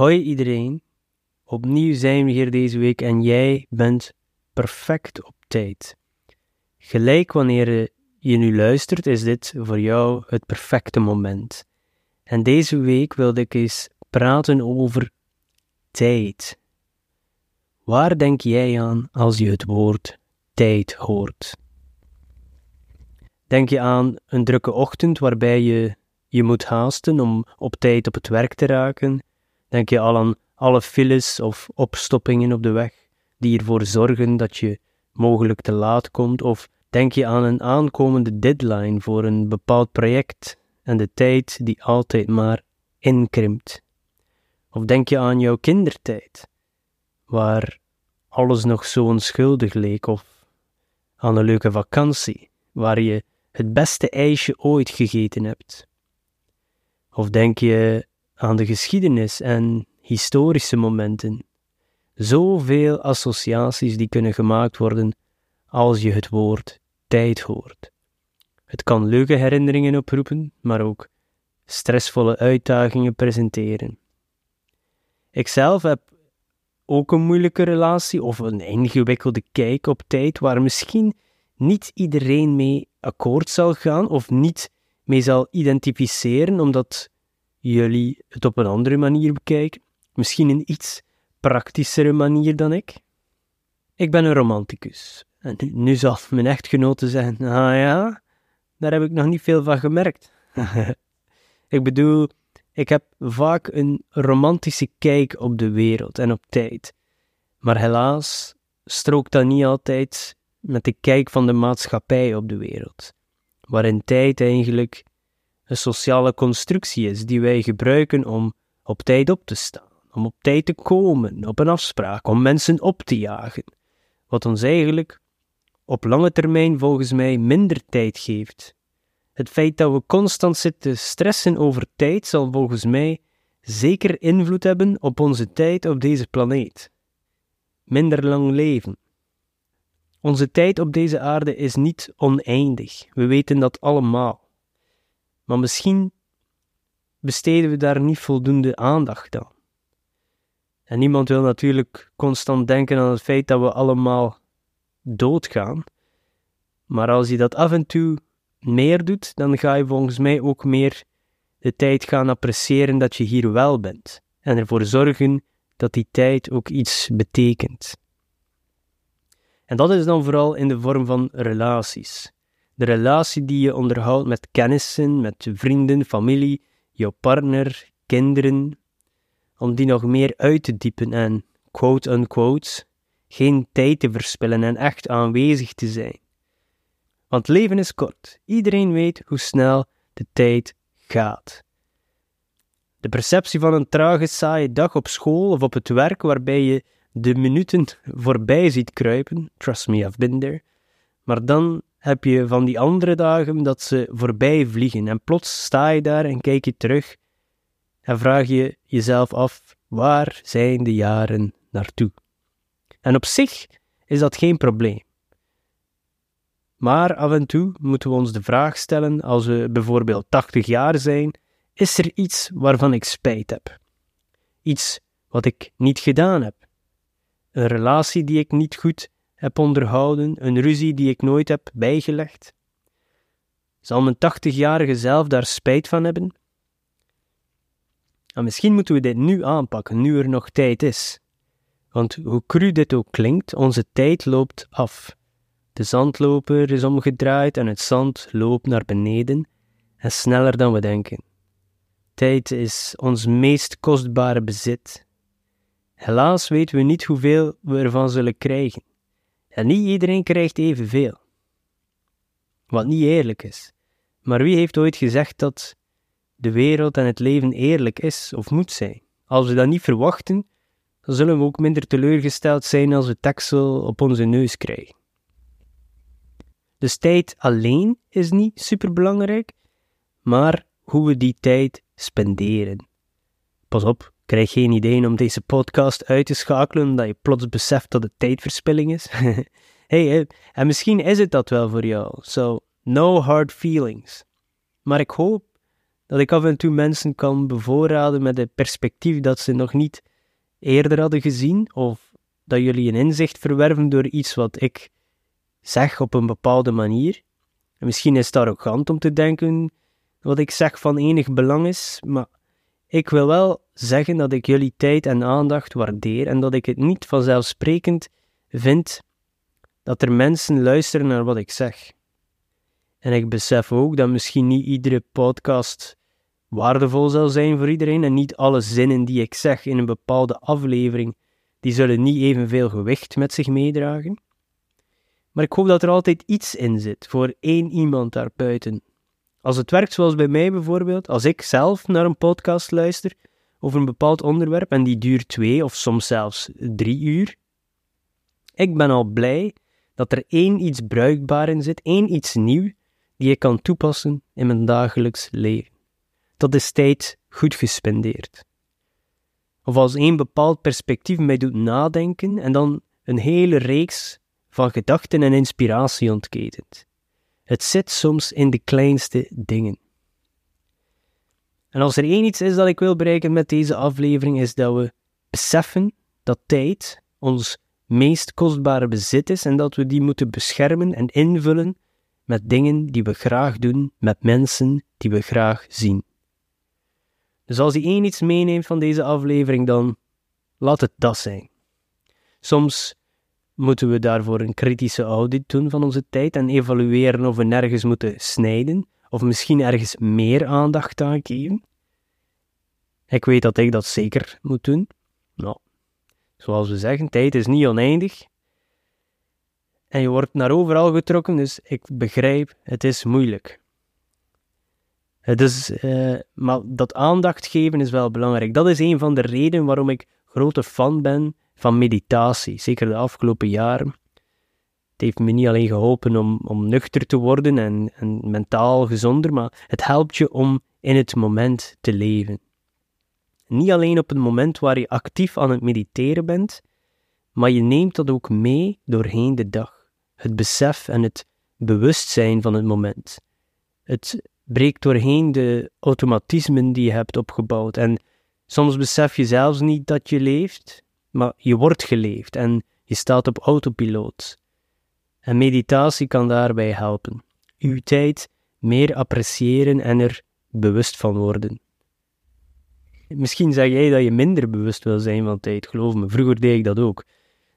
Hoi iedereen. Opnieuw zijn we hier deze week en jij bent perfect op tijd. Gelijk wanneer je nu luistert, is dit voor jou het perfecte moment. En deze week wilde ik eens praten over tijd. Waar denk jij aan als je het woord tijd hoort? Denk je aan een drukke ochtend waarbij je je moet haasten om op tijd op het werk te raken? Denk je al aan alle files of opstoppingen op de weg die ervoor zorgen dat je mogelijk te laat komt? Of denk je aan een aankomende deadline voor een bepaald project en de tijd die altijd maar inkrimpt? Of denk je aan jouw kindertijd, waar alles nog zo onschuldig leek, of aan een leuke vakantie, waar je het beste ijsje ooit gegeten hebt? Of denk je aan de geschiedenis en historische momenten? Zoveel associaties die kunnen gemaakt worden als je het woord tijd hoort. Het kan leuke herinneringen oproepen, maar ook stressvolle uitdagingen presenteren. Ikzelf heb ook een moeilijke relatie of een ingewikkelde kijk op tijd waar misschien niet iedereen mee akkoord zal gaan of niet mee zal identificeren, omdat jullie het op een andere manier bekijken, misschien een iets praktischere manier dan ik. Ik ben een romanticus. En nu zal mijn echtgenote zeggen: Ah ja, daar heb ik nog niet veel van gemerkt. ik bedoel, ik heb vaak een romantische kijk op de wereld en op tijd. Maar helaas strookt dat niet altijd met de kijk van de maatschappij op de wereld, waarin tijd eigenlijk een sociale constructie is die wij gebruiken om op tijd op te staan, om op tijd te komen, op een afspraak, om mensen op te jagen, wat ons eigenlijk op lange termijn volgens mij minder tijd geeft. Het feit dat we constant zitten stressen over tijd zal volgens mij zeker invloed hebben op onze tijd op deze planeet. Minder lang leven. Onze tijd op deze aarde is niet oneindig, we weten dat allemaal. Maar misschien besteden we daar niet voldoende aandacht aan. En niemand wil natuurlijk constant denken aan het feit dat we allemaal doodgaan. Maar als je dat af en toe meer doet, dan ga je volgens mij ook meer de tijd gaan appreciëren dat je hier wel bent. En ervoor zorgen dat die tijd ook iets betekent. En dat is dan vooral in de vorm van relaties. De relatie die je onderhoudt met kennissen, met vrienden, familie, jouw partner, kinderen, om die nog meer uit te diepen en, quote-unquote, geen tijd te verspillen en echt aanwezig te zijn. Want leven is kort. Iedereen weet hoe snel de tijd gaat. De perceptie van een trage, saaie dag op school of op het werk, waarbij je de minuten voorbij ziet kruipen, trust me, I've been there, maar dan heb je van die andere dagen dat ze voorbij vliegen en plots sta je daar en kijk je terug en vraag je jezelf af, waar zijn de jaren naartoe? En op zich is dat geen probleem. Maar af en toe moeten we ons de vraag stellen, als we bijvoorbeeld 80 jaar zijn, is er iets waarvan ik spijt heb? Iets wat ik niet gedaan heb? Een relatie die ik niet goed heb onderhouden, een ruzie die ik nooit heb bijgelegd? Zal mijn 80-jarige zelf daar spijt van hebben? En misschien moeten we dit nu aanpakken, nu er nog tijd is. Want hoe cru dit ook klinkt, onze tijd loopt af. De zandloper is omgedraaid en het zand loopt naar beneden en sneller dan we denken. Tijd is ons meest kostbare bezit. Helaas weten we niet hoeveel we ervan zullen krijgen. En niet iedereen krijgt evenveel. Wat niet eerlijk is. Maar wie heeft ooit gezegd dat de wereld en het leven eerlijk is of moet zijn? Als we dat niet verwachten, dan zullen we ook minder teleurgesteld zijn als we teksel op onze neus krijgen. Dus tijd alleen is niet superbelangrijk, maar hoe we die tijd spenderen. Pas op, krijg geen idee om deze podcast uit te schakelen omdat je plots beseft dat het tijdverspilling is. hey, en misschien is het dat wel voor jou, so no hard feelings. Maar ik hoop dat ik af en toe mensen kan bevoorraden met een perspectief dat ze nog niet eerder hadden gezien, of dat jullie een inzicht verwerven door iets wat ik zeg op een bepaalde manier. En misschien is het arrogant om te denken wat ik zeg van enig belang is, maar ik wil wel zeggen dat ik jullie tijd en aandacht waardeer en dat ik het niet vanzelfsprekend vind dat er mensen luisteren naar wat ik zeg. En ik besef ook dat misschien niet iedere podcast waardevol zal zijn voor iedereen en niet alle zinnen die ik zeg in een bepaalde aflevering, die zullen niet evenveel gewicht met zich meedragen. Maar ik hoop dat er altijd iets in zit voor één iemand daarbuiten. Als het werkt zoals bij mij bijvoorbeeld, als ik zelf naar een podcast luister over een bepaald onderwerp en die duurt twee of soms zelfs drie uur, ik ben al blij dat er één iets bruikbaar in zit, één iets nieuw, die ik kan toepassen in mijn dagelijks leven. Dat is tijd goed gespendeerd. Of als één bepaald perspectief mij doet nadenken en dan een hele reeks van gedachten en inspiratie ontketent. Het zit soms in de kleinste dingen. En als er één iets is dat ik wil bereiken met deze aflevering, is dat we beseffen dat tijd ons meest kostbare bezit is en dat we die moeten beschermen en invullen met dingen die we graag doen, met mensen die we graag zien. Dus als je één iets meeneemt van deze aflevering, dan laat het dat zijn. Soms moeten we daarvoor een kritische audit doen van onze tijd en evalueren of we nergens moeten snijden, of misschien ergens meer aandacht aan geven. Ik weet dat ik dat zeker moet doen. Nou, zoals we zeggen, tijd is niet oneindig. En je wordt naar overal getrokken, dus ik begrijp, het is moeilijk. Het is, uh, maar dat aandacht geven is wel belangrijk. Dat is een van de redenen waarom ik grote fan ben van meditatie, zeker de afgelopen jaren. Het heeft me niet alleen geholpen om, om nuchter te worden en, en mentaal gezonder, maar het helpt je om in het moment te leven. Niet alleen op het moment waar je actief aan het mediteren bent, maar je neemt dat ook mee doorheen de dag. Het besef en het bewustzijn van het moment. Het breekt doorheen de automatismen die je hebt opgebouwd. En soms besef je zelfs niet dat je leeft, maar je wordt geleefd en je staat op autopiloot. En meditatie kan daarbij helpen. Uw tijd meer appreciëren en er bewust van worden. Misschien zeg jij dat je minder bewust wil zijn van tijd, geloof me, vroeger deed ik dat ook,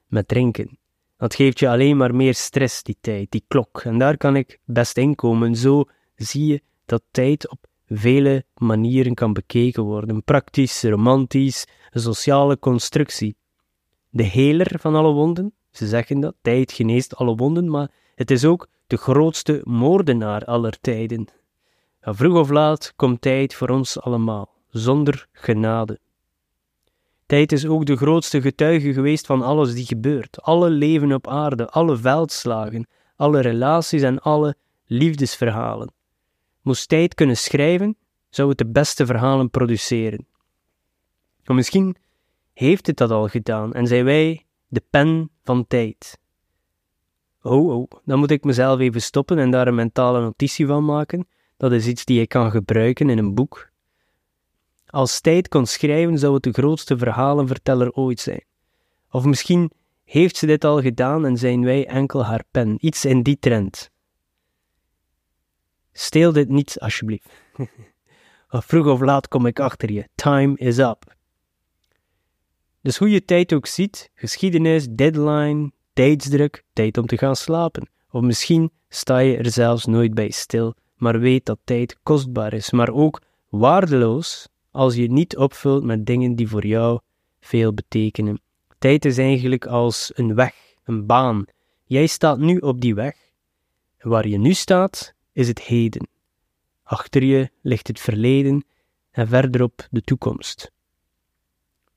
met drinken. Dat geeft je alleen maar meer stress, die tijd, die klok, en daar kan ik best in komen. Zo zie je dat tijd op vele manieren kan bekeken worden. Praktisch, romantisch, een sociale constructie de heler van alle wonden. Ze zeggen dat, tijd geneest alle wonden, maar het is ook de grootste moordenaar aller tijden. vroeg of laat komt tijd voor ons allemaal, zonder genade. Tijd is ook de grootste getuige geweest van alles die gebeurt, alle leven op aarde, alle veldslagen, alle relaties en alle liefdesverhalen. Moest tijd kunnen schrijven, zou het de beste verhalen produceren. Maar misschien heeft het dat al gedaan en zijn wij de pen van tijd. Oh, oh, dan moet ik mezelf even stoppen en daar een mentale notitie van maken. Dat is iets die ik kan gebruiken in een boek. Als tijd kon schrijven, zou het de grootste verhalenverteller ooit zijn. Of misschien heeft ze dit al gedaan en zijn wij enkel haar pen. Iets in die trend. Steel dit niet, alsjeblieft. vroeg of laat kom ik achter je. Time is up. Dus hoe je tijd ook ziet, geschiedenis, deadline, tijdsdruk, tijd om te gaan slapen. Of misschien sta je er zelfs nooit bij stil, maar weet dat tijd kostbaar is, maar ook waardeloos als je niet opvult met dingen die voor jou veel betekenen. Tijd is eigenlijk als een weg, een baan. Jij staat nu op die weg. Waar je nu staat, is het heden. Achter je ligt het verleden en verderop de toekomst.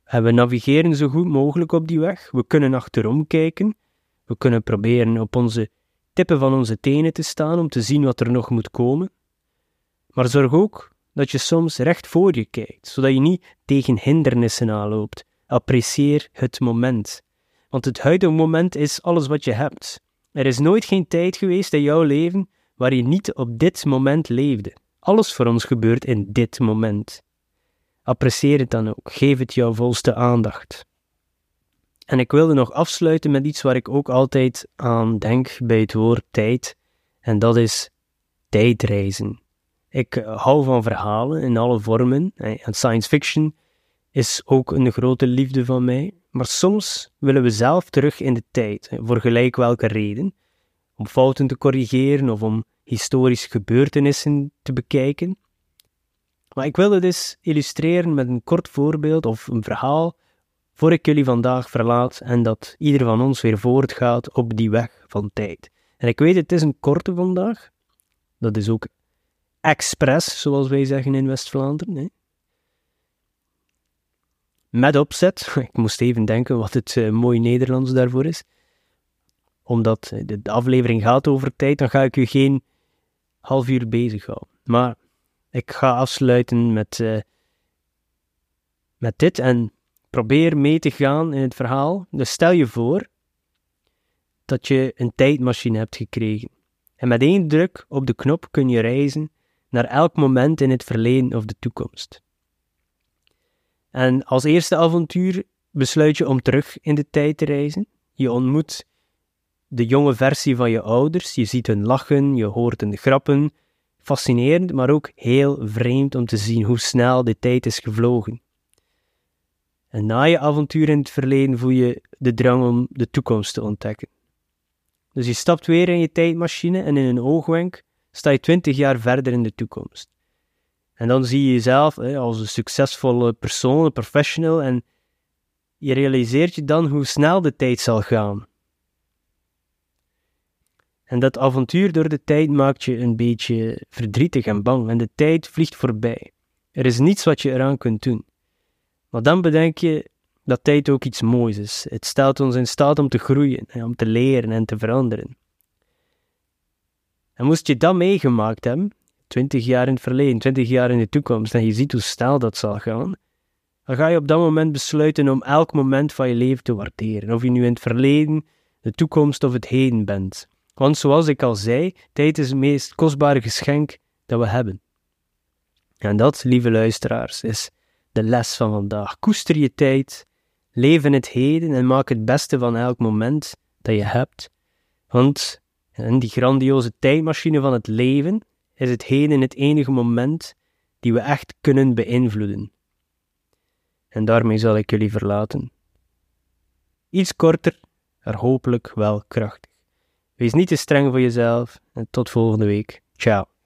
En we navigeren zo goed mogelijk op die weg. We kunnen achterom kijken. We kunnen proberen op onze tippen van onze tenen te staan om te zien wat er nog moet komen. Maar zorg ook dat je soms recht voor je kijkt, zodat je niet tegen hindernissen aanloopt. Apprecieer het moment. Want het huidige moment is alles wat je hebt. Er is nooit geen tijd geweest in jouw leven waar je niet op dit moment leefde. alles voor ons gebeurt in dit moment. Apprecieer het dan ook, geef het jouw volste aandacht. En ik wilde nog afsluiten met iets waar ik ook altijd aan denk bij het woord tijd, en dat is tijdreizen. Ik hou van verhalen in alle vormen, en science fiction is ook een grote liefde van mij, maar soms willen we zelf terug in de tijd, voor gelijk welke reden, om fouten te corrigeren of om historische gebeurtenissen te bekijken. Maar ik wil het eens illustreren met een kort voorbeeld of een verhaal voor ik jullie vandaag verlaat en dat ieder van ons weer voortgaat op die weg van tijd. En ik weet, het is een korte vandaag. Dat is ook expres, zoals wij zeggen in West-Vlaanderen. Met opzet. Ik moest even denken wat het uh, mooi Nederlands daarvoor is. Omdat de aflevering gaat over tijd, dan ga ik u geen half uur bezighouden. Maar ik ga afsluiten met, uh, met dit en probeer mee te gaan in het verhaal. Dus stel je voor dat je een tijdmachine hebt gekregen. En met één druk op de knop kun je reizen naar elk moment in het verleden of de toekomst. En als eerste avontuur besluit je om terug in de tijd te reizen. Je ontmoet de jonge versie van je ouders, je ziet hun lachen, je hoort hun grappen. Fascinerend, maar ook heel vreemd om te zien hoe snel de tijd is gevlogen. En na je avontuur in het verleden voel je de drang om de toekomst te ontdekken. Dus je stapt weer in je tijdmachine en in een oogwenk sta je twintig jaar verder in de toekomst. En dan zie je jezelf als een succesvolle persoon, een professional, en je realiseert je dan hoe snel de tijd zal gaan. En dat avontuur door de tijd maakt je een beetje verdrietig en bang, en de tijd vliegt voorbij. Er is niets wat je eraan kunt doen. Maar dan bedenk je dat tijd ook iets moois is. Het stelt ons in staat om te groeien, om te leren en te veranderen. En moest je dat meegemaakt hebben, 20 jaar in het verleden, 20 jaar in de toekomst, en je ziet hoe snel dat zal gaan, dan ga je op dat moment besluiten om elk moment van je leven te waarderen. Of je nu in het verleden, de toekomst of het heden bent. Want zoals ik al zei, tijd is het meest kostbare geschenk dat we hebben. En dat, lieve luisteraars, is de les van vandaag. Koester je tijd, leef in het heden en maak het beste van elk moment dat je hebt. Want in die grandioze tijdmachine van het leven is het heden het enige moment die we echt kunnen beïnvloeden. En daarmee zal ik jullie verlaten. Iets korter, maar hopelijk wel krachtig. Wees niet te streng voor jezelf en tot volgende week. Ciao.